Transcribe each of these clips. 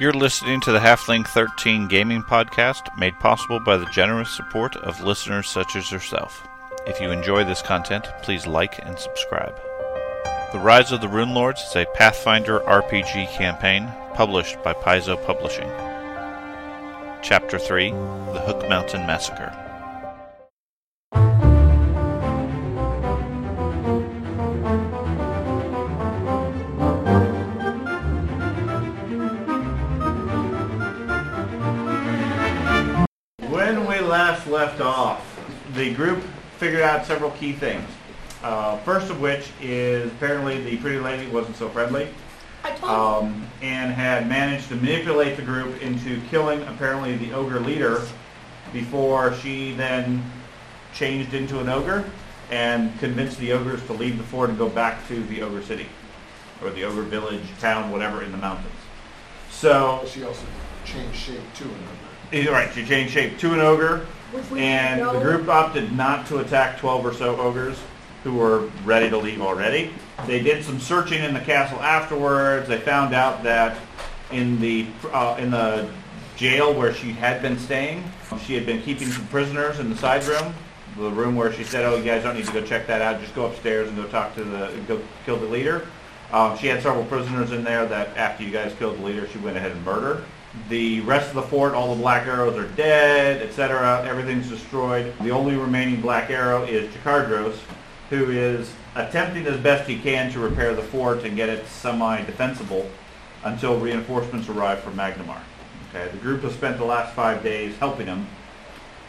You're listening to the Halfling 13 Gaming Podcast, made possible by the generous support of listeners such as yourself. If you enjoy this content, please like and subscribe. The Rise of the Rune Lords is a Pathfinder RPG campaign published by Paizo Publishing. Chapter 3 The Hook Mountain Massacre. The group figured out several key things. Uh, first of which is apparently the pretty lady wasn't so friendly I told um, and had managed to manipulate the group into killing apparently the ogre leader before she then changed into an ogre and convinced the ogres to leave the fort and go back to the ogre city or the ogre village, town, whatever in the mountains. So, She also changed shape to an ogre. right, she changed shape to an ogre Which we and the group opted not to attack 12 or so ogres who were ready to leave already. They did some searching in the castle afterwards. They found out that in the uh, in the jail where she had been staying, she had been keeping some prisoners in the side room, the room where she said, "Oh, you guys don't need to go check that out. Just go upstairs and go talk to the go kill the leader." Um, she had several prisoners in there that after you guys killed the leader, she went ahead and murdered. The rest of the fort, all the black arrows are dead, etc. Everything's destroyed. The only remaining black arrow is Jakardros, who is attempting as best he can to repair the fort and get it semi-defensible until reinforcements arrive from Magnimar. Okay, the group has spent the last five days helping him,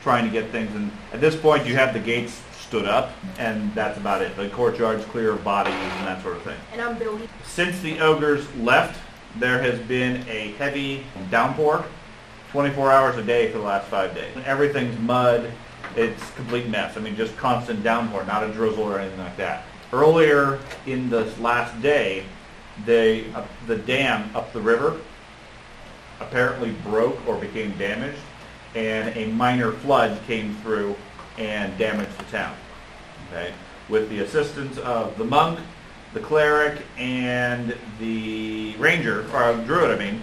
trying to get things. And at this point, you have the gates stood up, and that's about it. The courtyard's clear of bodies and that sort of thing. And I'm building. Since the ogres left, there has been a heavy downpour, 24 hours a day for the last five days. Everything's mud. It's complete mess. I mean, just constant downpour, not a drizzle or anything like that. Earlier in this last day, they, uh, the dam up the river apparently broke or became damaged, and a minor flood came through and damaged the town. Okay, with the assistance of the monk, the cleric, and the ranger, or druid, I mean,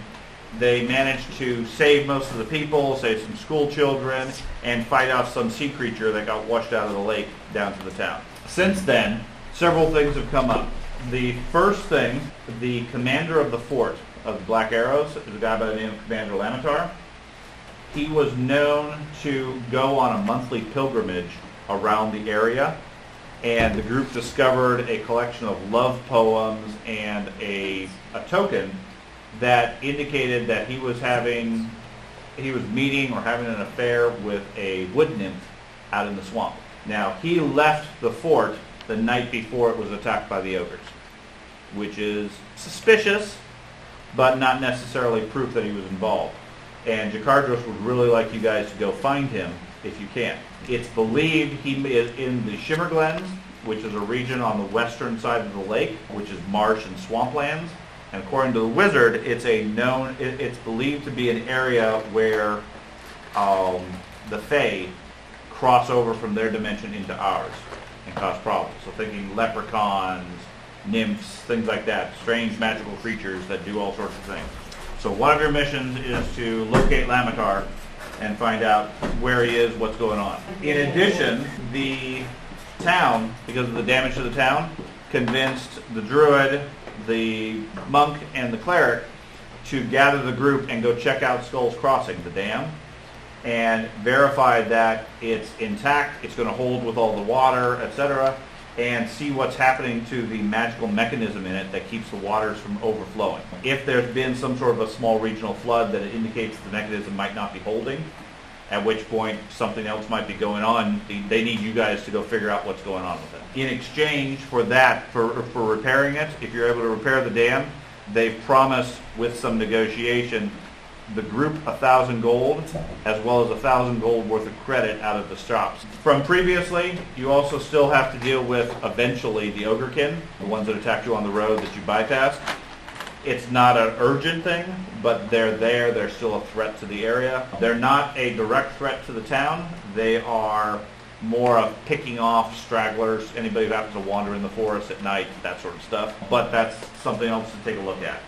they managed to save most of the people, save some school children, and fight off some sea creature that got washed out of the lake down to the town. Since then, several things have come up. The first thing, the commander of the fort of Black Arrows is a guy by the name of Commander Lamatar. He was known to go on a monthly pilgrimage around the area, and the group discovered a collection of love poems and a, a token that indicated that he was having, he was meeting or having an affair with a wood nymph out in the swamp. Now, he left the fort the night before it was attacked by the ogres, which is suspicious, but not necessarily proof that he was involved. And Jakardros would really like you guys to go find him if you can. It's believed he is in the Shimmer Glens, which is a region on the western side of the lake, which is marsh and swamplands. And according to the wizard, it's a known, it, it's believed to be an area where um, the Fae cross over from their dimension into ours and cause problems. So thinking leprechauns, nymphs, things like that, strange magical creatures that do all sorts of things. So one of your missions is to locate Lamatar and find out where he is, what's going on. In addition, the town, because of the damage to the town, convinced the druid, the monk, and the cleric to gather the group and go check out Skull's Crossing, the dam, and verify that it's intact, it's going to hold with all the water, etc., and see what's happening to the magical mechanism in it that keeps the waters from overflowing. If there's been some sort of a small regional flood that indicates the mechanism might not be holding, at which point something else might be going on, they- need you guys to go figure out what's going on with it. In exchange for that, for, for repairing it, if you're able to repair the dam, they promise with some negotiation the group a thousand gold as well as a thousand gold worth of credit out of the shops. From previously, you also still have to deal with eventually the ogrekin, the ones that attacked you on the road that you bypassed. It's not an urgent thing, but they're there. They're still a threat to the area. They're not a direct threat to the town. They are more of picking off stragglers, anybody who happens to wander in the forest at night, that sort of stuff. But that's something else to take a look at.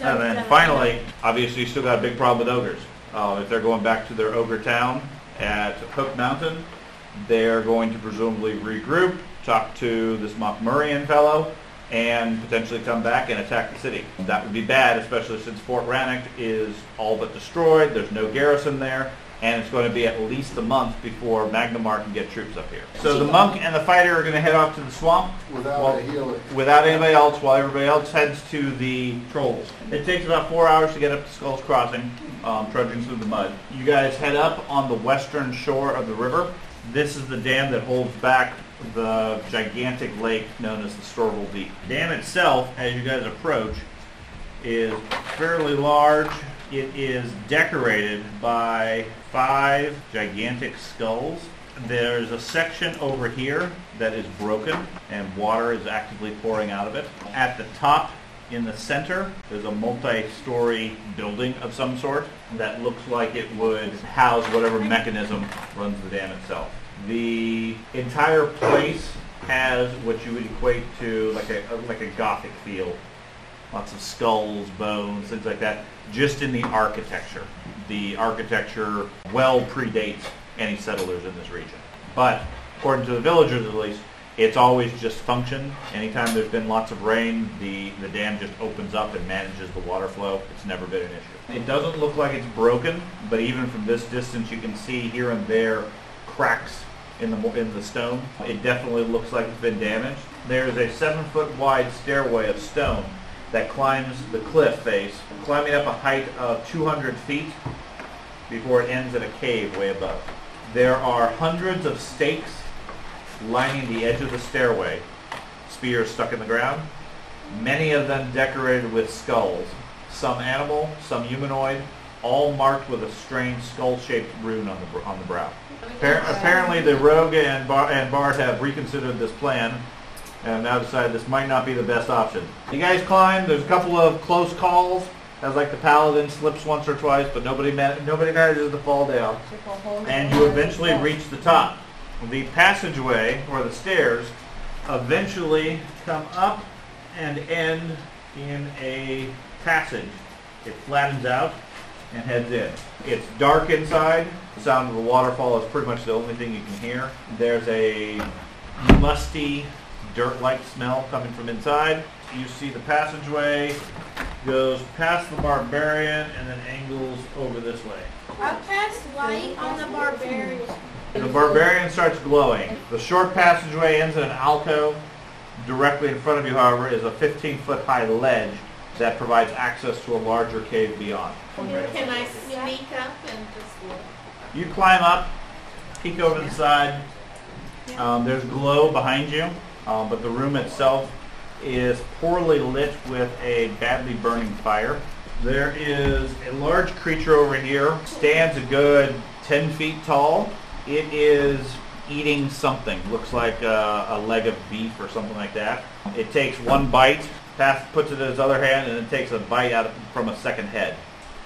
And then finally, obviously, you still got a big problem with ogres. Uh, if they're going back to their ogre town at Hook Mountain, they're going to presumably regroup, talk to this Mokmurian fellow, and potentially come back and attack the city. That would be bad, especially since Fort Rannick is all but destroyed. There's no garrison there, and it's going to be at least a month before Magnimar can get troops up here. So the monk and the fighter are going to head off to the swamp Without a healer. without anybody else, while everybody else heads to the trolls. It takes about four hours to get up to Skulls Crossing, um, trudging through the mud. You guys head up on the western shore of the river. This is the dam that holds back the gigantic lake known as the Storval Deep. The dam itself, as you guys approach, is fairly large. It is decorated by five gigantic skulls. There's a section over here that is broken and water is actively pouring out of it. At the top in the center, there's a multi-story building of some sort that looks like it would house whatever mechanism runs the dam itself. The entire place has what you would equate to like a like a gothic feel lots of skulls, bones, things like that, just in the architecture. The architecture well predates any settlers in this region. But according to the villagers at least, it's always just functioned. Anytime there's been lots of rain, the, the dam just opens up and manages the water flow. It's never been an issue. It doesn't look like it's broken, but even from this distance you can see here and there cracks in the, in the stone. It definitely looks like it's been damaged. There's a seven foot wide stairway of stone that climbs the cliff face, climbing up a height of 200 feet before it ends at a cave way above. There are hundreds of stakes lining the edge of the stairway, spears stuck in the ground, many of them decorated with skulls, some animal, some humanoid, all marked with a strange skull-shaped rune on the, on the brow. Appar- Apparently the rogue and, Bar- and have reconsidered this plan and now decided this might not be the best option. You guys climb. There's a couple of close calls. As like the paladin slips once or twice, but nobody ma- nobody manages to fall down. And you eventually reach the top. The passageway or the stairs eventually come up and end in a passage. It flattens out and heads in. It's dark inside. The sound of the waterfall is pretty much the only thing you can hear. There's a musty, dirt-like smell coming from inside. You see the passageway goes past the barbarian and then angles over this way. I cast light on the barbarian. The barbarian starts glowing. The short passageway ends in an alcove. Directly in front of you, however, is a 15-foot high ledge that provides access to a larger cave beyond. Can I sneak up and just look? You climb up, peek over the side. Um, there's glow behind you, um, but the room itself is poorly lit with a badly burning fire. There is a large creature over here, stands a good 10 feet tall. It is eating something, looks like a, a leg of beef or something like that. It takes one bite, pass, puts it in his other hand, and then takes a bite out of, from a second head.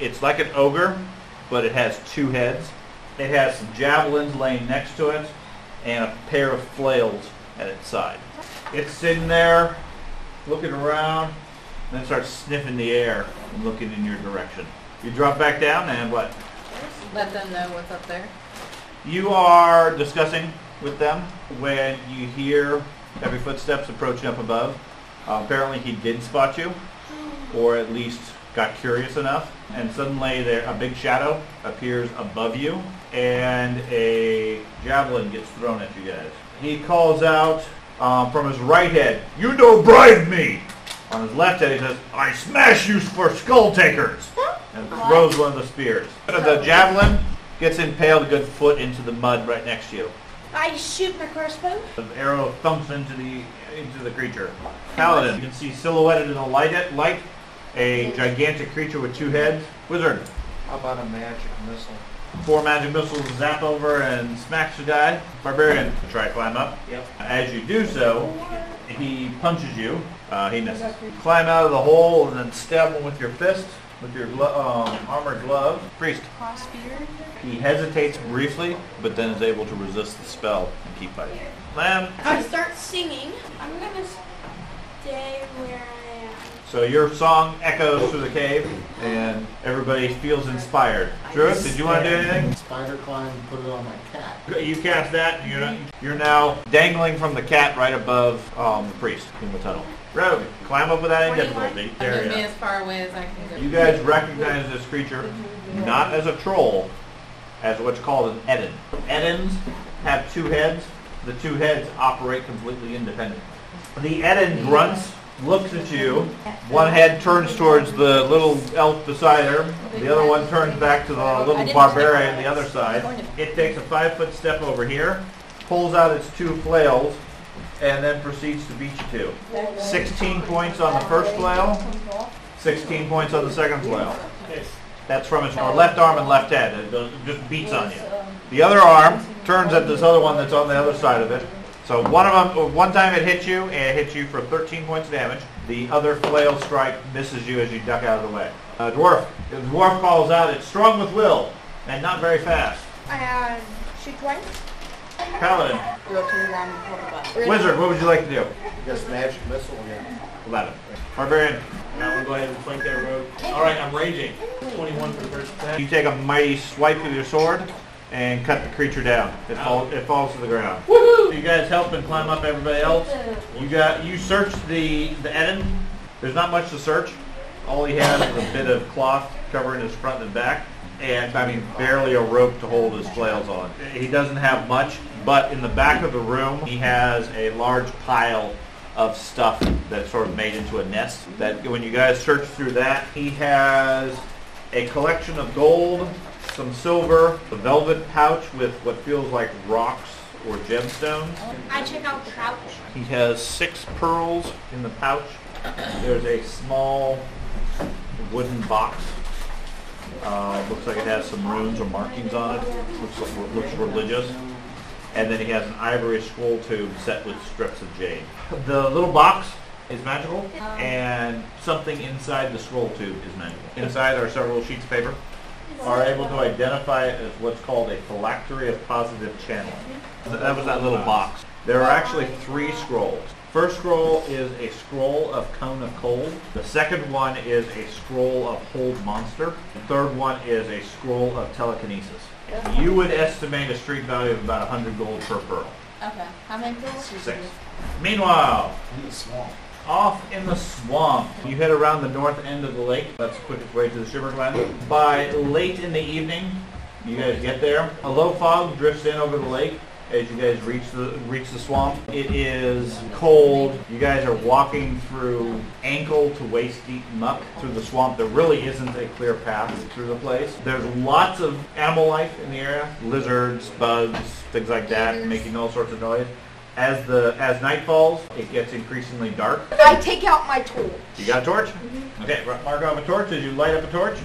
It's like an ogre, but it has two heads. It has some javelins laying next to it and a pair of flails at its side. It's sitting there, looking around, and then starts sniffing the air and looking in your direction. You drop back down and what? Let them know what's up there. You are discussing with them when you hear heavy footsteps approaching up above. Uh, apparently he did spot you, or at least got curious enough, and suddenly there a big shadow appears above you, and a javelin gets thrown at you guys. He calls out um, from his right head, "You don't bribe me!" On his left head, he says, "I smash you for skull takers," and throws one of the spears. The javelin gets impaled a good foot into the mud right next to you. I shoot my crossbow. The arrow thumps into the into the creature. Paladin, you can see silhouetted in the light, light a gigantic creature with two heads. Wizard, How about a magic missile? Four magic missiles zap over and smacks the guy. Barbarian, try to climb up. Yep. As you do so, he punches you. Uh, he misses. Climb out of the hole and then stab him with your fist, with your glo- um, armored glove. Priest, Crossbeard. he hesitates briefly, but then is able to resist the spell and keep fighting. Lamb, I start singing. I'm gonna stay where I am. So your song echoes through the cave, and everybody feels inspired. Drew, did you want to do anything? Spider climb, put it on my cat. You cast that, and you're, not, you're now dangling from the cat right above um, the priest in the tunnel. Rogue, climb up without any difficulty. There you go. as far away as I can go. You guys recognize this creature not as a troll, as what's called an ettin. ettins have two heads. The two heads operate completely independently. The ettin grunts, looks at you. One head turns towards the little elf beside her. The other one turns back to the little barbarian on the other side. It takes a five foot step over here, pulls out its two flails, and then proceeds to beat you two. 16 points on the first flail, 16 points on the second flail. That's from its left arm and left head. It just beats on you. The other arm turns at this other one that's on the other side of it. So one of them, one time it hits you, and it hits you for 13 points of damage. The other flail strike misses you as you duck out of the way. Uh, dwarf. The dwarf calls out, "It's strong with will, and not very fast." I had shoot twice. Paladin. Go to the one before the button. Wizard. What would you like to do? Guess magic missile again. 11. Barbarian. Now we'll go ahead and flank that road. All right, I'm raging. 21 for the first attack. You take a mighty swipe with your sword and cut the creature down. It, fall, it falls to the ground. You guys help and climb up everybody else. You got you search the the ettin. There's not much to search. All he has is a bit of cloth covering his front and back, and I mean barely a rope to hold his flails on. He doesn't have much, but in the back of the room he has a large pile of stuff that's sort of made into a nest. That when you guys search through that, he has a collection of gold, some silver, a velvet pouch with what feels like rocks or gemstones. I check out the pouch. He has six pearls in the pouch. There's a small wooden box. Uh, looks like it has some runes or markings on it. Looks like, looks religious. And then he has an ivory scroll tube set with strips of jade. The little box is magical, and something inside the scroll tube is magical. Inside are several sheets of paper. Are able to identify it as what's called a phylactery of positive channeling. That was that little box. There are actually three scrolls. First scroll is a scroll of Cone of Cold. The second one is a scroll of Hold Monster. The third one is a scroll of Telekinesis. You would estimate a street value of about 100 gold per pearl. Okay. How many pills? Six. Meanwhile, In the swamp. Off in the swamp. You head around the north end of the lake. That's the quickest way to the Shiver Glen. By late in the evening, you guys get there. A low fog drifts in over the lake as you guys reach the reach the swamp. It is cold. You guys are walking through ankle to waist deep muck through the swamp. There really isn't a clear path through the place. There's lots of animal life in the area. Lizards, bugs, things like that, making all sorts of noise. As the as night falls, it gets increasingly dark. I take out my tool. You got a torch? Mm-hmm. Okay, mark off a torch as you light up a torch.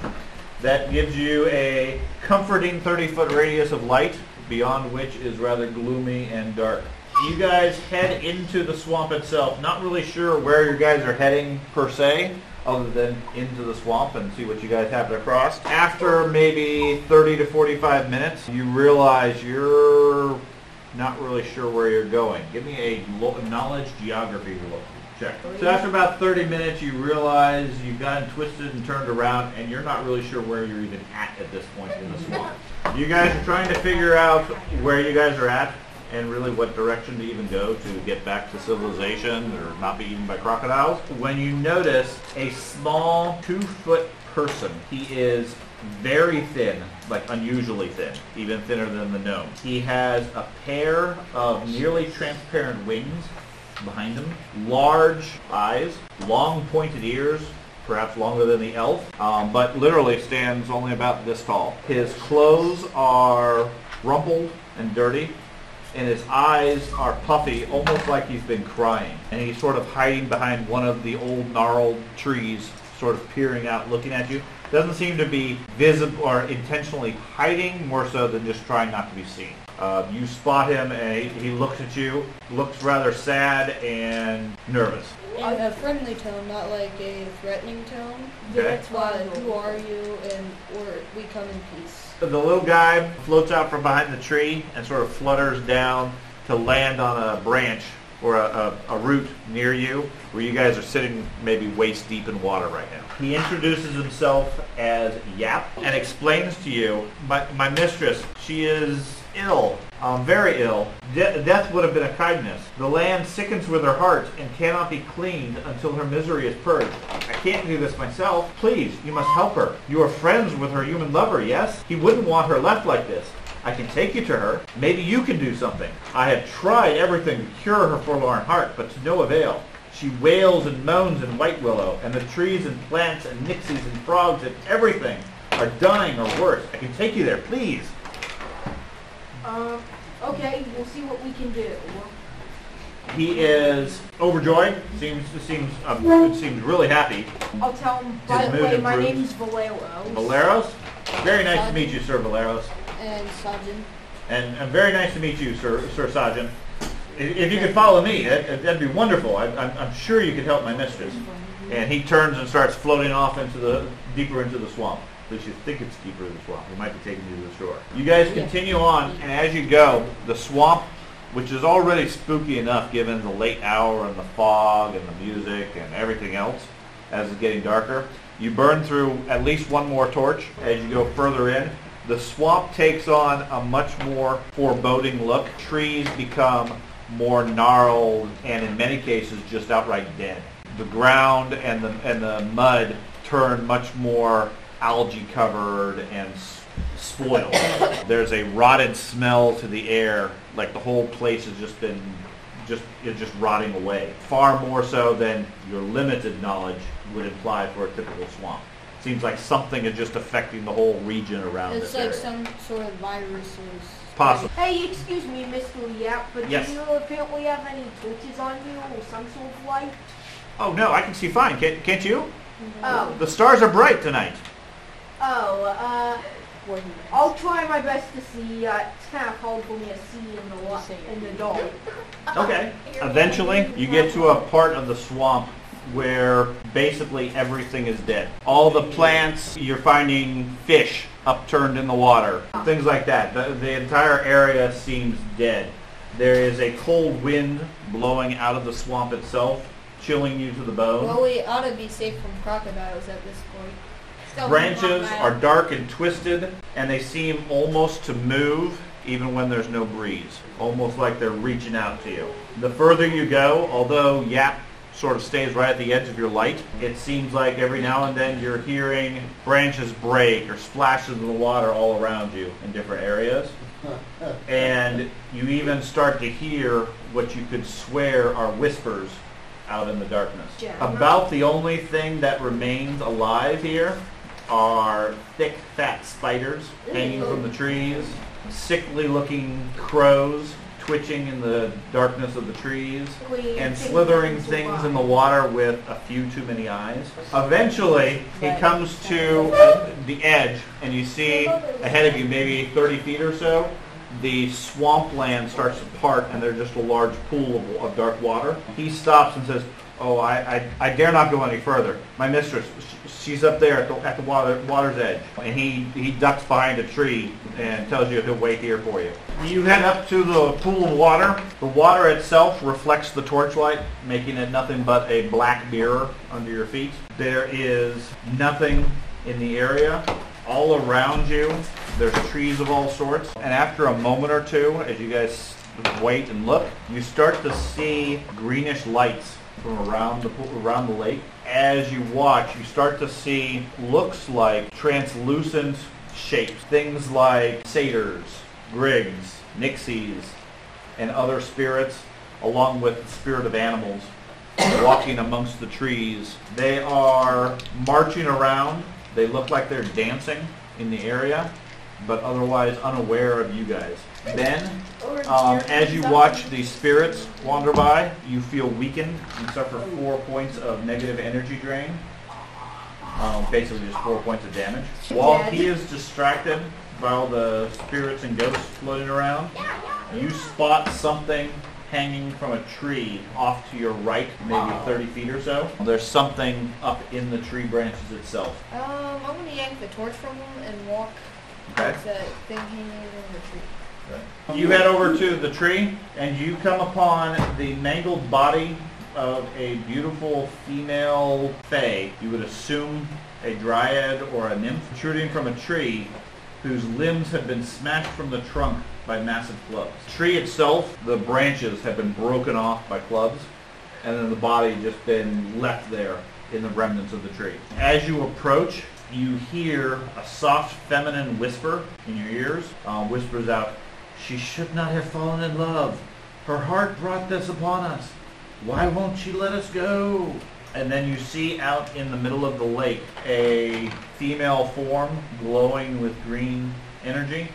That gives you a comforting 30-foot radius of light, beyond which is rather gloomy and dark. You guys head into the swamp itself, not really sure where you guys are heading per se, other than into the swamp and see what you guys happen across. After maybe 30 to 45 minutes, you realize you're not really sure where you're going. Give me a knowledge geography. Check. So after about 30 minutes, you realize you've gotten twisted and turned around, and you're not really sure where you're even at at this point in the swamp. You guys are trying to figure out where you guys are at, and really what direction to even go to get back to civilization or not be eaten by crocodiles. When you notice a small two-foot person, he is very thin, like unusually thin, even thinner than the gnome. He has a pair of nearly transparent wings behind him, large eyes, long pointed ears, perhaps longer than the elf, um, but literally stands only about this tall. His clothes are rumpled and dirty, and his eyes are puffy, almost like he's been crying. And he's sort of hiding behind one of the old gnarled trees, sort of peering out, looking at you. Doesn't seem to be visible or intentionally hiding, more so than just trying not to be seen. Uh, you spot him, and he, he looks at you, looks rather sad and nervous. In a friendly tone, not like a threatening tone. Okay. But who are you and or we come in peace. The little guy floats out from behind the tree and sort of flutters down to land on a branch or a, a, a root near you where you guys are sitting maybe waist deep in water right now. He introduces himself as Yap and explains to you, my, my mistress, she is ill, um, very ill. De- death would have been a kindness. The land sickens with her heart and cannot be cleaned until her misery is purged. I can't do this myself. Please, you must help her. You are friends with her human lover, yes? He wouldn't want her left like this. I can take you to her. Maybe you can do something. I have tried everything to cure her forlorn heart, but to no avail. She wails and moans in White Willow, and the trees and plants and nixies and frogs and everything are dying or worse. I can take you there, please. Um, okay, we'll see what we can do. He is overjoyed. Seems seems um, seems really happy. I'll tell him, by the way, my name's Valero. Valeros, very nice to meet you, Sir Valeros, And Sergeant. and, and very nice to meet you, Sir Sir Sergeant. If, if you could follow me, that, that'd be wonderful. I, I'm, I'm sure you could help my mistress. And he turns and starts floating off into the deeper into the swamp. At least you think it's deeper in the swamp. He might be taking you to the shore. You guys continue on, and as you go, the swamp, which is already spooky enough given the late hour and the fog and the music and everything else, as it's getting darker, you burn through at least one more torch as you go further in. The swamp takes on a much more foreboding look. Trees become more gnarled and in many cases just outright dead. The ground and the, and the mud turn much more algae covered and spoiled. There's a rotted smell to the air, like the whole place has just been just it's just rotting away. Far more so than your limited knowledge would imply for a typical swamp. Seems like something is just affecting the whole region around us. It's this like area. some sort of virus or... Possible. Hey, excuse me, Mr. Yap, but Yes. do you apparently have any torches on you or some sort of light? Oh no, I can see fine. Can't, can't you? Oh, The stars are bright tonight. oh, uh, I'll try my best to see. Uh, it's kind of hard for me to see in the li- in the dark. Okay. Eventually, you get to a part of the swamp where basically everything is dead. All the plants, you're finding fish upturned in the water, things like that. The, the entire area seems dead. There is a cold wind blowing out of the swamp itself, chilling you to the bone. Well, we ought to be safe from crocodiles at this point. Still Branches are dark and twisted, and they seem almost to move even when there's no breeze, almost like they're reaching out to you. The further you go, although Yap sort of stays right at the edge of your light, it seems like every now and then you're hearing branches break or splashes of the water all around you in different areas. And you even start to hear what you could swear are whispers out in the darkness. Yeah. About the only thing that remains alive here are thick, fat spiders hanging from the trees, sickly looking crows twitching in the darkness of the trees, and slithering things in the water with a few too many eyes. Eventually, he comes to uh, the edge, and you see ahead of you, maybe 30 feet or so, the swampland starts to part, and there's just a large pool of, of dark water. He stops and says, "Oh, I, I, I dare not go any further. My mistress, sh- she's up there at the, at the water, water's edge." And he, he ducks behind a tree and tells you he'll wait here for you. You head up to the pool of water. The water itself reflects the torchlight, making it nothing but a black mirror under your feet. There is nothing in the area. All around you, there's trees of all sorts. And after a moment or two, as you guys wait and look, you start to see greenish lights from around the around the lake. As you watch, you start to see looks like translucent shapes, things like satyrs, grigs, nixies, and other spirits, along with the spirit of animals walking amongst the trees. They are marching around. They look like they're dancing in the area, but otherwise unaware of you guys. Then, um, as you watch the spirits wander by, you feel weakened. and suffer four points of negative energy drain. Um, basically just four points of damage. While he is distracted by all the spirits and ghosts floating around, you spot something hanging from a tree off to your right, maybe 30 feet or so. There's something up in the tree branches itself. Um, I'm gonna yank the torch from him and walk Okay. towards that thing hanging in the tree. You head over to the tree and you come upon the mangled body of a beautiful female fae. You would assume a dryad or a nymph protruding from a tree whose limbs have been smashed from the trunk by massive clubs. The tree itself, the branches have been broken off by clubs and then the body just been left there in the remnants of the tree. As you approach, you hear a soft feminine whisper in your ears. Uh, whispers out, she should not have fallen in love. Her heart brought this upon us. Why won't she let us go? And then you see out in the middle of the lake a female form glowing with green energy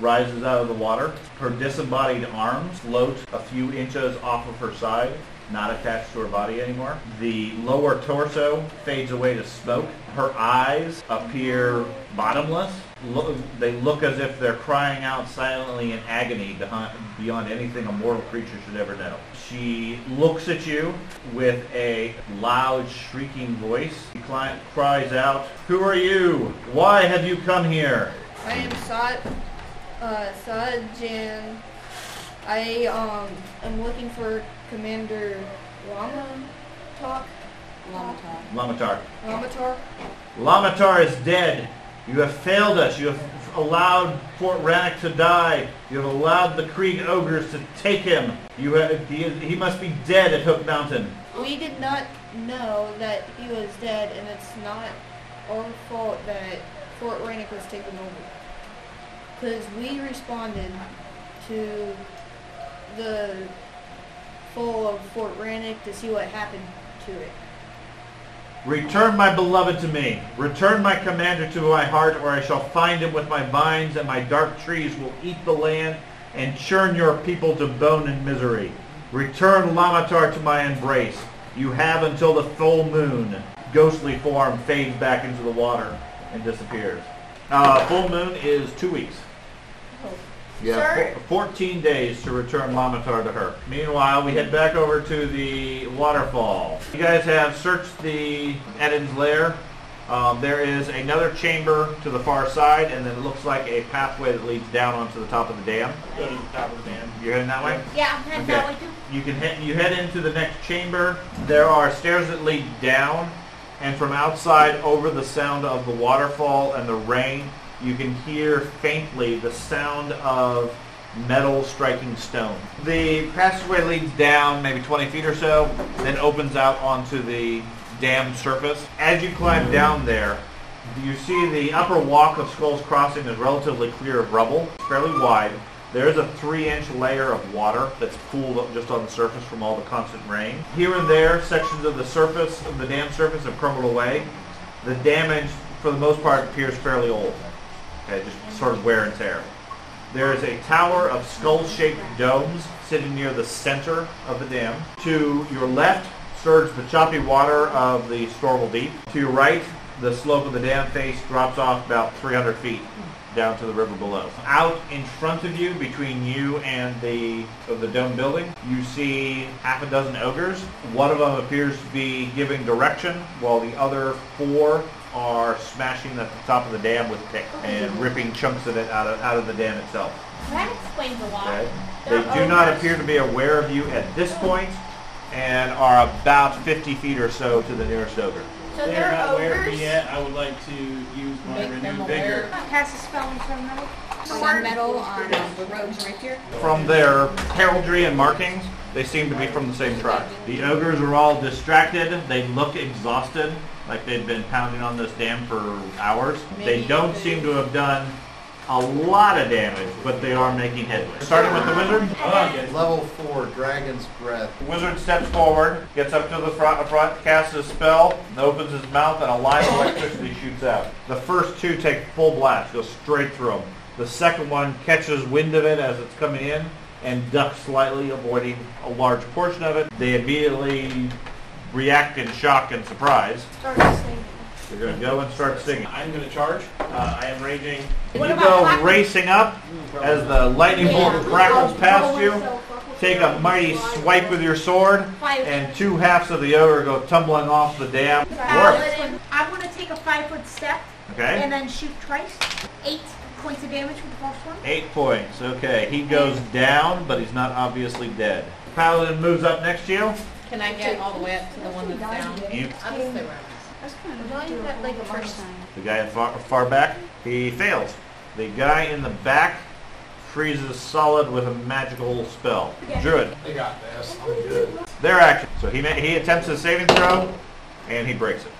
rises out of the water. Her disembodied arms float a few inches off of her side, not attached to her body anymore. The lower torso fades away to smoke. Her eyes appear bottomless. Lo- They look as if they're crying out silently in agony behind, beyond anything a mortal creature should ever know. She looks at you with a loud, shrieking voice. She cries out, Who are you? Why have you come here? I am Saad, uh, Saad I um am looking for Commander Lama Talk. Lamatar. Lamatar. Lamatar. Lamatar is dead. You have failed us. You have allowed Fort Rannick to die. You have allowed the Kreeg ogres to take him. You have, he, is, he must be dead at Hook Mountain. We did not know that he was dead, and it's not our fault that Fort Rannick was taken over. Because we responded to the fall of Fort Rannick to see what happened to it. Return my beloved to me. Return my commander to my heart, or I shall find him with my vines, and my dark trees will eat the land and churn your people to bone and misery. Return Lamatar to my embrace. You have until the full moon. Ghostly form fades back into the water and disappears. Uh, full moon is two weeks. Yeah, Sir? four- 14 days to return Lamatar to her. Meanwhile, we head back over to the waterfall. You guys have searched the ettin's lair. Um, there is another chamber to the far side, and then it looks like a pathway that leads down onto the top of the dam. Go to the top of the dam. You're heading that way? Yeah, I'm heading Okay. that way too. You can head, you head into the next chamber. There are stairs that lead down, and from outside over the sound of the waterfall and the rain, you can hear faintly the sound of metal striking stone. The passageway leads down maybe 20 feet or so, then opens out onto the dam surface. As you climb down there, you see the upper walk of Skull's Crossing is relatively clear of rubble, fairly wide. There is a three-inch layer of water that's pooled up just on the surface from all the constant rain. Here and there, sections of the surface of the dam surface have crumbled away. The damage, for the most part, appears fairly old. Okay, just sort of wear and tear. There is a tower of skull-shaped domes sitting near the center of the dam. To your left surge the choppy water of the Storval Deep. To your right, the slope of the dam face drops off about 300 feet down to the river below. Out in front of you, between you and the of the dome building, you see half a dozen ogres. One of them appears to be giving direction, while the other four are smashing the top of the dam with picks and ripping chunks of it out of out of the dam itself. That explains a lot. Okay? They do not appear to be aware of you at this point and are about 50 feet or so to the nearest ogre. So They they're are not aware of me yet. I would like to use my Make them renewed aware. vigor. Cast a spell on some metal. Sun metal on um, the rogues right here. From their heraldry and markings, they seem to be from the same tribe. The ogres are all distracted. They look exhausted, like they've been pounding on this dam for hours. They don't seem to have done a lot of damage, but they are making headway. Starting with the wizard. Oh. Level four, Dragon's Breath. The wizard steps forward, gets up to the front, front, casts his spell, and opens his mouth, and a line of electricity shoots out. The first two take full blast, goes straight through them. The second one catches wind of it as it's coming in and ducks slightly, avoiding a large portion of it. They immediately react in shock and surprise. Start singing. They're going to go and start singing. I'm going to charge. Uh, I am raging. And What you about go Black- racing up as the lightning bolt Yeah. crackles past you. myself up with Take a mighty swipe with your sword, Five. and two halves of the ogre go tumbling off the dam. Work. I'm gonna take a five foot step Okay. and then shoot twice. Eight. points of damage with the first one. Eight points. Okay, he goes down, but he's not obviously dead. Paladin moves up next to you. Can I get all the way up to the one that's down? You, I'll just stay where I'm at. got like a first the guy in far, far back, he fails. The guy in the back freezes solid with a magical spell. Druid, They got this. I'm good. their action. So he ma- he attempts a saving throw, and he breaks it.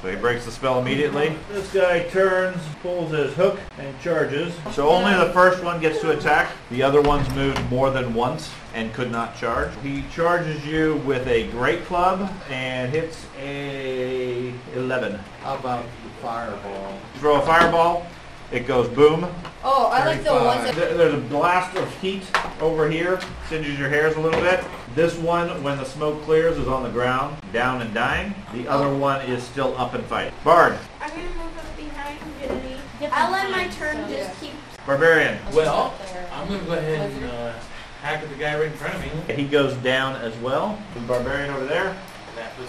So he breaks the spell immediately. This guy turns, pulls his hook, and charges. So only the first one gets to attack. The other ones moved more than once and could not charge. He charges you with a great club and hits a 11. How about the fireball? Throw a fireball. It goes boom. Oh, I like the ones that. There- There's a blast of heat over here, singes your hairs a little bit. This one, when the smoke clears, is on the ground, down and dying. The other one is still up and fighting. Bard, I'm gonna move up behind Infinity. I'll let my turn just keep. Barbarian. Well, I'm gonna go ahead and uh, hack at the guy right in front of me. He goes down as well. The Barbarian over there.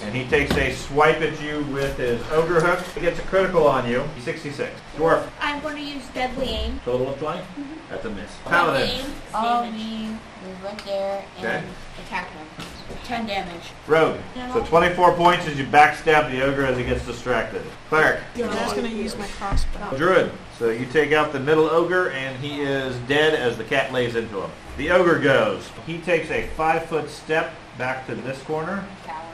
And he takes a swipe at you with his ogre hook. He gets a critical on you. 66. Dwarf. I'm going to use deadly aim. Total of 20? Mm-hmm. That's a miss. Paladin. I'll be move right there and Okay. attack him. Ten damage. Rogue. So 24 points as you backstab the ogre as he gets distracted. Cleric. I was gonna use my crossbow. Druid. So you take out the middle ogre and he is dead as the cat lays into him. The ogre goes. He takes a five foot step back to this corner Coward.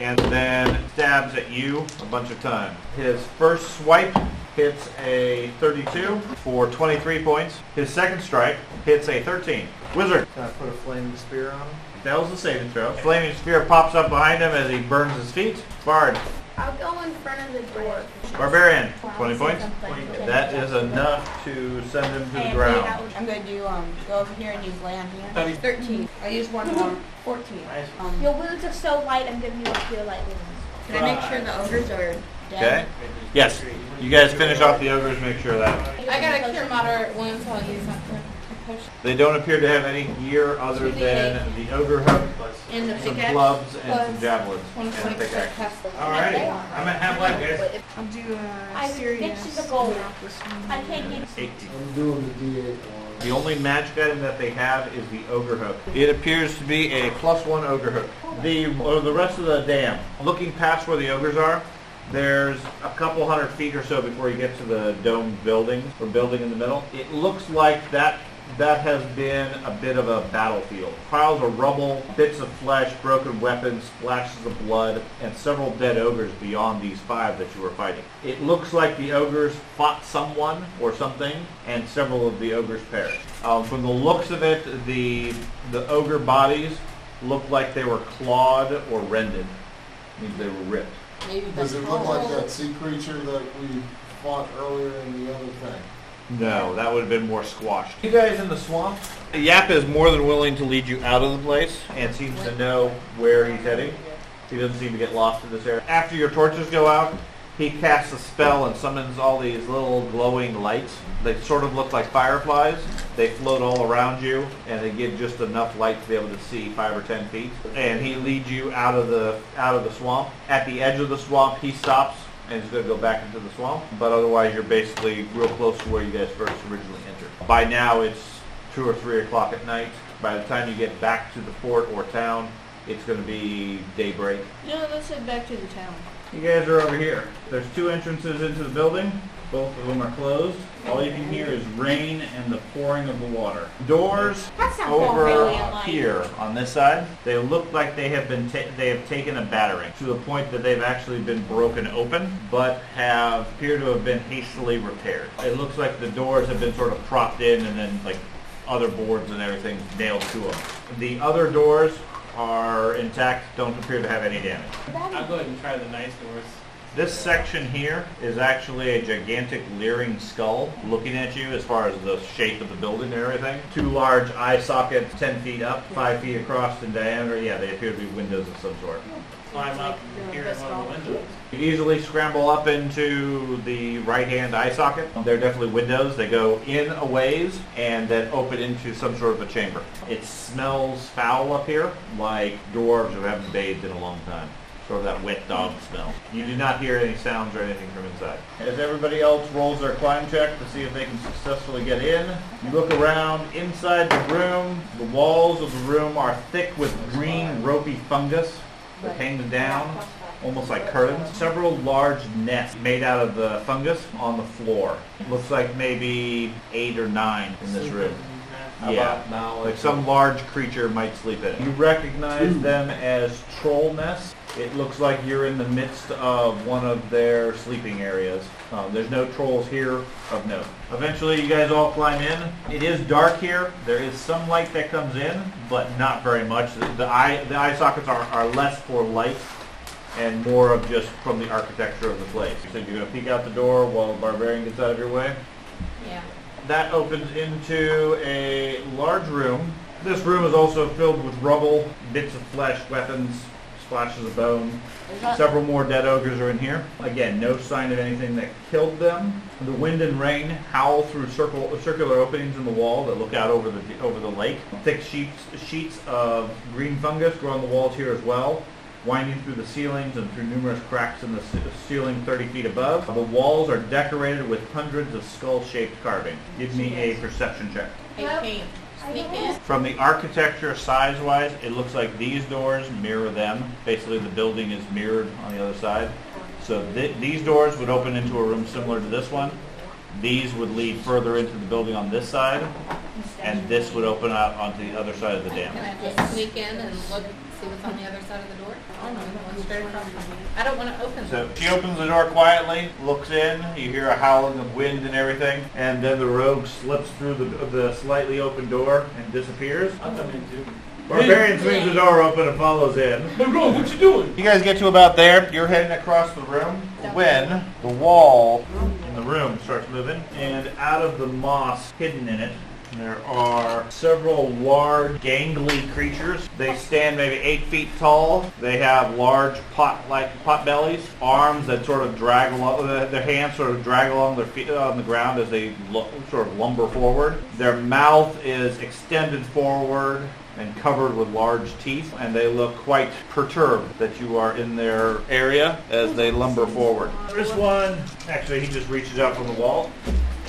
And then stabs at you a bunch of times. His first swipe hits a 32 for 23 points. His second strike hits a 13. Wizard. Can I put a flaming spear on him? Fails the saving throw. Flaming spear pops up behind him as he burns his feet. Bard. I'll go in front of the door. Barbarian. 20 points. That is enough to send him to the ground. I'm going to do um go over here and use land here. hands. Thirty. Thirteen. I use one more. Fourteen. Um, Your wounds are so light, I'm giving you a cure light wounds. can I make sure the ogres are Okay. dead? Yes. You guys finish off the ogres, make sure that. I got a cure moderate wounds, so I'll use that for push. They don't appear to have any gear other than the ogre hook, And the some pickaxe. clubs, and some javelins, One and a point pickaxe. plus. Alrighty, I'm at half life, guys. I'll do I a serious. fixed the gold. this one. I can't get 18. I'm doing the D8 one. The only magic item that they have is the ogre hook. It appears to be a plus one ogre hook. The or the rest of the dam. Looking past where the ogres are, there's a couple hundred feet or so before you get to the domed building or building in the middle. It looks like that that has been a bit of a battlefield. Piles of rubble, bits of flesh, broken weapons, splashes of blood, and several dead ogres beyond these five that you were fighting. It looks like the ogres fought someone or something, and several of the ogres perished. Um, from the looks of it, the the ogre bodies look like they were clawed or rended. Means they were ripped. Maybe Does the it look like that sea creature that we fought earlier in the other thing? No, that would have been more squashed. You guys in the swamp? Yap is more than willing to lead you out of the place and seems to know where he's heading. He doesn't seem to get lost in this area. After your torches go out, he casts a spell and summons all these little glowing lights. They sort of look like fireflies. They float all around you and they give just enough light to be able to see five or ten feet. And he leads you out of the out of the swamp. At the edge of the swamp, he stops and is going to go back into the swamp. But otherwise, you're basically real close to where you guys first originally entered. By now, it's two or three o'clock at night. By the time you get back to the fort or town, it's going to be daybreak. No, let's head back to the town. You guys are over here. There's two entrances into the building. Both of them are closed. All you can hear is rain and the pouring of the water. Doors That sounds all over really here on this side, they look like they have been ta- they have taken a battering to the point that they've actually been broken open, but have appear to have been hastily repaired. It looks like the doors have been sort of propped in and then like other boards and everything nailed to them. The other doors are intact, don't appear to have any damage. I'll go ahead and try the nice doors. This section here is actually a gigantic leering skull looking at you as far as the shape of the building and everything. Two large eye sockets, 10 feet up, 5 feet across in diameter. Yeah, they appear to be windows of some sort. Climb up here in one of the windows. You easily scramble up into the right-hand eye socket. They're definitely windows. They go in a ways and then open into some sort of a chamber. It smells foul up here, like dwarves who haven't bathed in a long time. Sort of that wet dog smell. You do not hear any sounds or anything from inside. As everybody else rolls their climb check to see if they can successfully get in, you look around inside the room. The walls of the room are thick with green ropey fungus that hangs down almost like curtains. Several large nets made out of the fungus on the floor. Looks like maybe eight or nine in this room. How Yeah, about now? like some large creature might sleep in it. You recognize them as troll nests. It looks like you're in the midst of one of their sleeping areas. Um, there's no trolls here of note. Eventually, you guys all climb in. It is dark here. There is some light that comes in, but not very much. The, the eye the eye sockets are, are less for light and more of just from the architecture of the place. So you're going to peek out the door while the barbarian gets out of your way. Yeah. That opens into a large room. This room is also filled with rubble, bits of flesh, weapons, splashes of bone. Several more dead ogres are in here. Again, no sign of anything that killed them. The wind and rain howl through circle, circular openings in the wall that look out over the over the lake. Thick sheets sheets of green fungus grow on the walls here as well, winding through the ceilings and through numerous cracks in the ceiling 30 feet above. The walls are decorated with hundreds of skull-shaped carvings. Give me a perception check. 18. From the architecture size-wise, it looks like these doors mirror them. Basically, the building is mirrored on the other side. So th- these doors would open into a room similar to this one. These would lead further into the building on this side, and this would open out onto the other side of the dam. Can I just sneak in and look, see what's on the other side of the door? Oh, no, one straight across. I don't want to open So it. she opens the door quietly, looks in, you hear a howling of wind and everything, and then the rogue slips through the, the slightly open door and disappears. I'm coming in too. Barbarian swings the door open and follows in. Hey, bro, what you doing? You guys get to about there. You're heading across the room when the wall in the room starts moving, and out of the moss hidden in it, there are several large, gangly creatures. They stand maybe eight feet tall. They have large pot-like pot bellies, arms that sort of drag along. uh, Their hands sort of drag along their feet on the ground as they lo- sort of lumber forward. Their mouth is extended forward and covered with large teeth, and they look quite perturbed that you are in their area as they lumber forward. This one, actually, he just reaches out from the wall.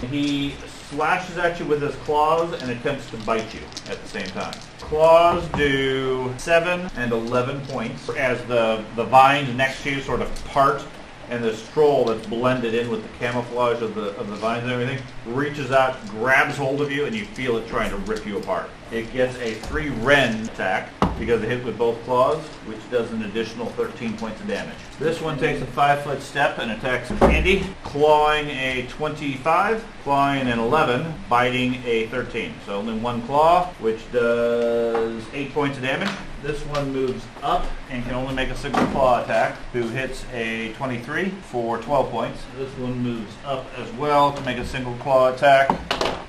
He slashes at you with his claws and attempts to bite you at the same time. Claws do 7 and 11 points as the, the vines next to you sort of part and the stroll that's blended in with the camouflage of the, of the vines and everything reaches out, grabs hold of you, and you feel it trying to rip you apart. It gets a 3 rend attack because it hit with both claws, which does an additional 13 points of damage. This one takes a 5 foot step and attacks Andy, clawing a 25, clawing an 11, biting a 13. So only one claw, which does 8 points of damage. This one moves up and can only make a single claw attack, who hits a 23 for 12 points. This one moves up as well to make a single claw attack,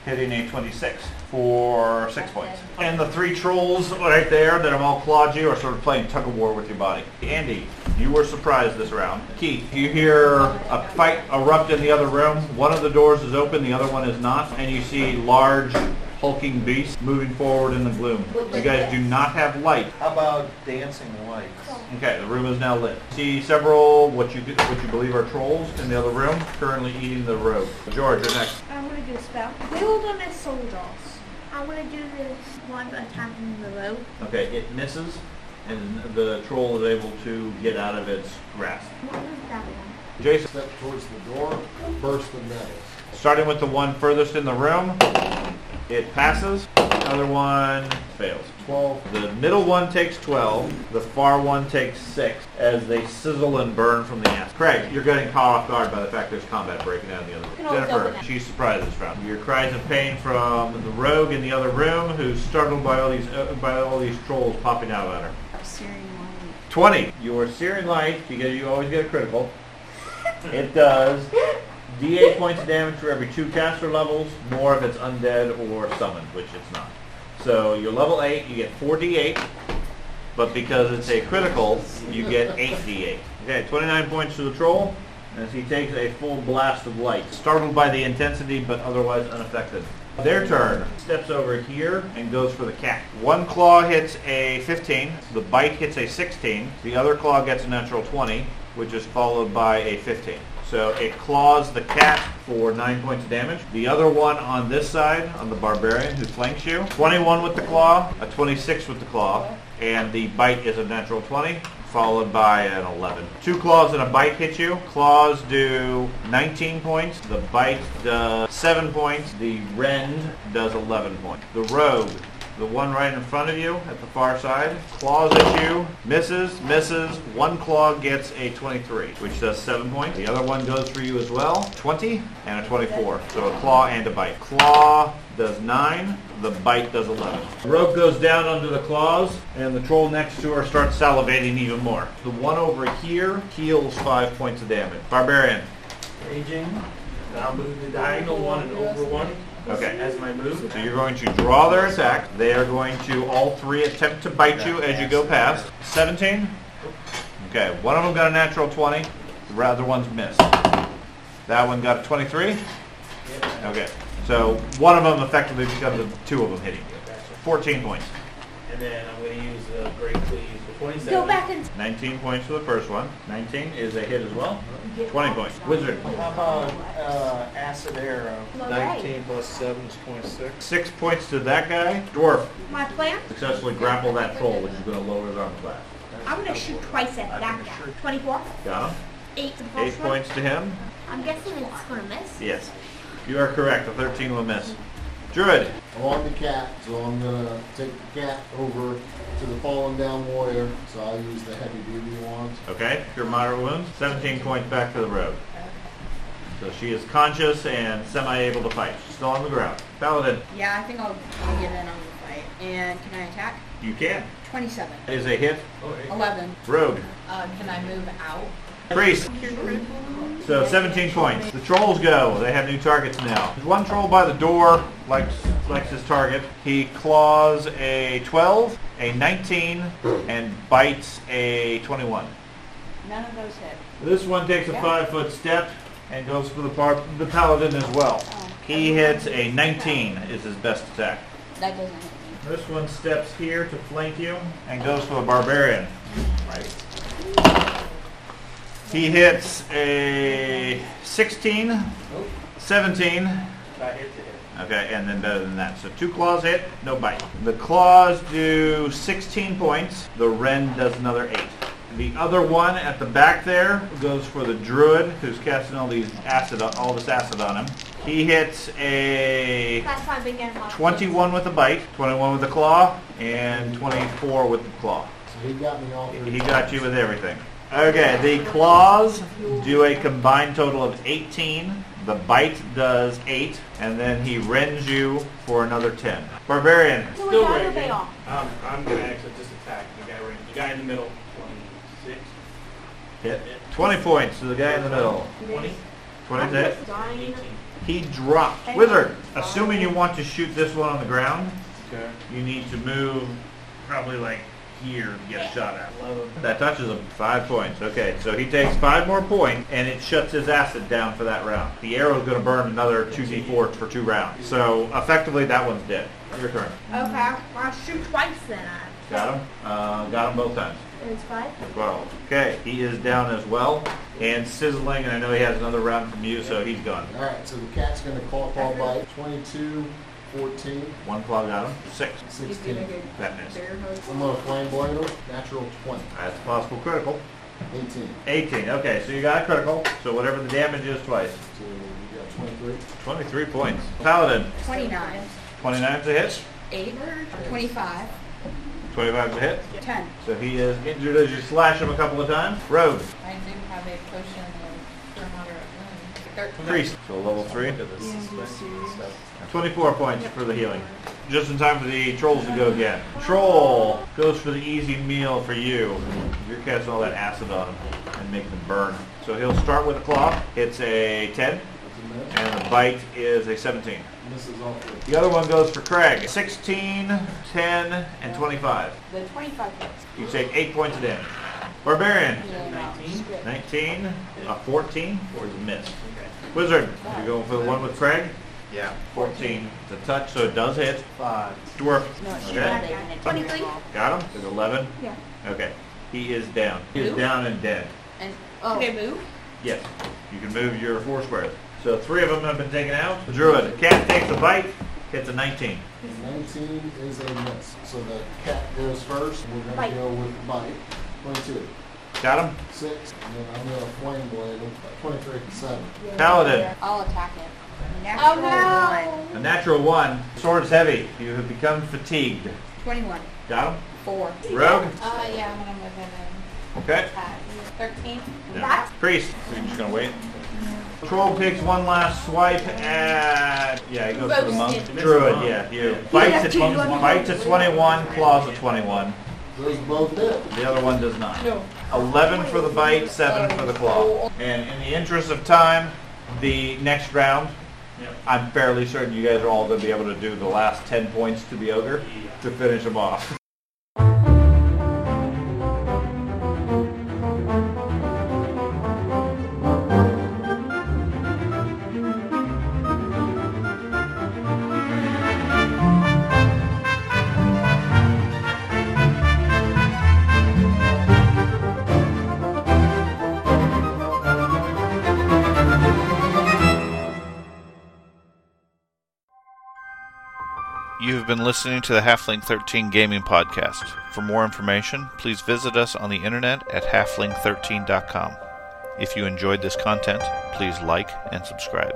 hitting a 26 for 6 points. And the three trolls right there that have all clawed you are sort of playing tug of war with your body. Andy, you were surprised this round. Keith, you hear a fight erupt in the other room. One of the doors is open, the other one is not, and you see large hulking beasts moving forward in the gloom. You guys do not have light. How about dancing lights? Okay, the room is now lit. See several what you what you believe are trolls in the other room, currently eating the rope. George, you're next. I'm gonna do a spell. Build on a soldiers. I'm gonna do this one attacking the road. Okay, it misses, and the troll is able to get out of its grasp. What was that one? Jason, Step towards the door, burst the nettles. starting with the one furthest in the room, it passes. The other one fails. 12, The middle one takes 12. The far one takes 6 as they sizzle and burn from the ass. Craig, you're getting caught off guard by the fact there's combat breaking out in the other room. Jennifer, open it. she's surprised this round. Your cries of pain from the rogue in the other room who's startled by all these uh, by all these trolls popping out at her. Searing light. 20. Your Searing Light, because you always get a critical. It does D8 points of damage for every two caster levels, more if it's undead or summoned, which it's not. So you're level 8, you get 4 D8, but because it's a critical, you get 8 D8. Okay, 29 points to the troll, as he takes a full blast of light. Startled by the intensity, but otherwise unaffected. Their turn. Steps over here and goes for the cat. One claw hits a 15. The bite hits a 16. The other claw gets a natural 20, which is followed by a 15. So it claws the cat for 9 points of damage. The other one on this side, on the barbarian who flanks you, 21 with the claw, a 26 with the claw, and the bite is a natural 20, followed by an 11. Two claws and a bite hit you. Claws do 19 points. The bite does 7 points. The rend does 11 points. The rogue, the one right in front of you at the far side, claws at you, misses, misses. One claw gets a 23, which does 7 points. The other one goes for you as well, 20 and a 24. So a claw and a bite. Claw does 9, the bite does 11. The rogue goes down under the claws, and the troll next to her starts salivating even more. The one over here heals 5 points of damage. Barbarian. Raging. I'll move the diagonal one and over one Okay. as my move. So you're going to draw their attack. They are going to all three attempt to bite you as you go past. 17? Okay, one of them got a natural 20. The other one's missed. That one got a 23? Okay, so one of them effectively becomes the two of them hitting you. 14 points. And then I'm going to use the Great Cleave 27. Go back and 19 points for the first one. 19 is a hit as well. 20 points. Wizard. How about uh, acid arrow? 19 plus 7 is 26. Six points to that guy. Dwarf. my plan. Successfully grapple that troll, which is going to lower his armor class. I'm gonna shoot twice at that guy. 24. Got him. Eight to the Eight first one. points to him. I'm guessing it's gonna miss. Yes. You are correct. The 13 will miss. Druid. I want the cat, so I'm gonna take the cat over to the fallen down warrior. So I'll use the heavy duty wand. Okay. Your moderate wounds. 17 points back to the road. So she is conscious and semi-able to fight. She's still on the ground. Paladin. Yeah, I think I'll, I'll get in on the fight. And can I attack? You can. 27. Is a hit. 11. Rogue. Uh, can I move out? Priest. So 17 points. The trolls go. They have new targets now. There's one troll by the door, likes, likes his target. He claws a 12, a 19, and bites a 21. None of those hit. This one takes a five foot step and goes for the par- the paladin as well. Oh, he hits a 19 is his best attack. That doesn't hit me. This one steps here to flank you and goes for the barbarian. He hits a 16, 17, I hit to hit. Okay, and then better than that. So two claws hit, no bite. The claws do 16 points. The rend does another 8. The other one at the back there goes for the druid who's casting all these acid, all this acid on him. He hits a That's why I've been getting a lot of 21 with a bite, 21 with a claw, and 24 with the claw. So he got me all three. He got you with everything. Okay, the claws do a combined total of 18. The bite does 8, and then he rends you for another 10. Barbarian. So Still we gotta raging. obey all. Um, I'm going to actually just attack the guy right, the guy in the middle. 26. Hit. 20 points to the guy in the middle. 20. 20 to hit. 18. He dropped. Wizard, assuming you want to shoot this one on the ground, Okay. you need to move probably like here to get a shot at. 11. That touches him. Five points. Okay, so he takes five more points, and it shuts his acid down for that round. The arrow's going to burn another 2d4 for two rounds. So effectively, that one's dead. Your turn. Okay, I'll shoot twice then. I- Got him. Uh, got him both times. It's five. Well, okay, he is down as well, and sizzling, and I know he has another round from you, so he's gone. All right, so the cat's gonna claw claw bite. 22, 14, One claw got him. Six. 16. That missed. I'm gonna flame blade him. Natural 20. That's a possible critical. 18. 18. Okay, so you got a critical. So whatever the damage is twice. So you got 23. 23 points. Paladin. 29. 29 to hit. 8. 25. 25 to hit. 10. So he is injured as you slash him a couple of times. Rogue. I do have a potion of cure moderate wounds. 13. Priest. So level 3. Look at this suspension stuff. 24 points for the healing. Just in time for the trolls to go again. Troll goes for the easy meal for you. You're casting all that acid on him and making him burn. So he'll start with a claw. It's a 10, That's a miss. and the bite is a 17. Misses all three. The other one goes for Craig. 16, 10, and 25. The 25 hits. You take 8 points of damage. Barbarian. 19. 19, a 14, or is a miss. Wizard, you're going for the one with Craig? Yeah. 14. It's a touch, so it does hit. Five. Dwarf. No, Okay. Twenty-three? Got him? Is 11? Yeah. Okay. He is down. He is Move? down and dead. And, Oh. can I move? Yes. You can move your four squares. So three of them have been taken out. The druid. Cat takes a bite. Hits a 19. Nineteen is a miss, so the cat goes first, we're gonna go with bite. Twenty-two, Got him? six, and then I'm gonna flame blade him, twenty-three, seven. Paladin. I'll attack it. Oh no! A natural one. Sword's heavy. You have become fatigued. Twenty-one. Got him? Four. Rogue. Uh, yeah, I'm gonna move him and Okay. attack. Thirteen? Yeah. Priest. So you're just gonna wait. Troll takes one last swipe at yeah, he goes for the monk. Roasted. Druid, yeah, you. Bites at Yeah, bites at 21, claws at 21. Those both hit. The other one does not. No. 11 for the bite, 7 for the claw. And in the interest of time, the next round, Yep. I'm fairly certain you guys are all going to be able to do the last 10 points to the ogre to finish him off. You have been listening to the Halfling 13 Gaming Podcast. For more information, please visit us on the internet at halfling13.com. If you enjoyed this content, please like and subscribe.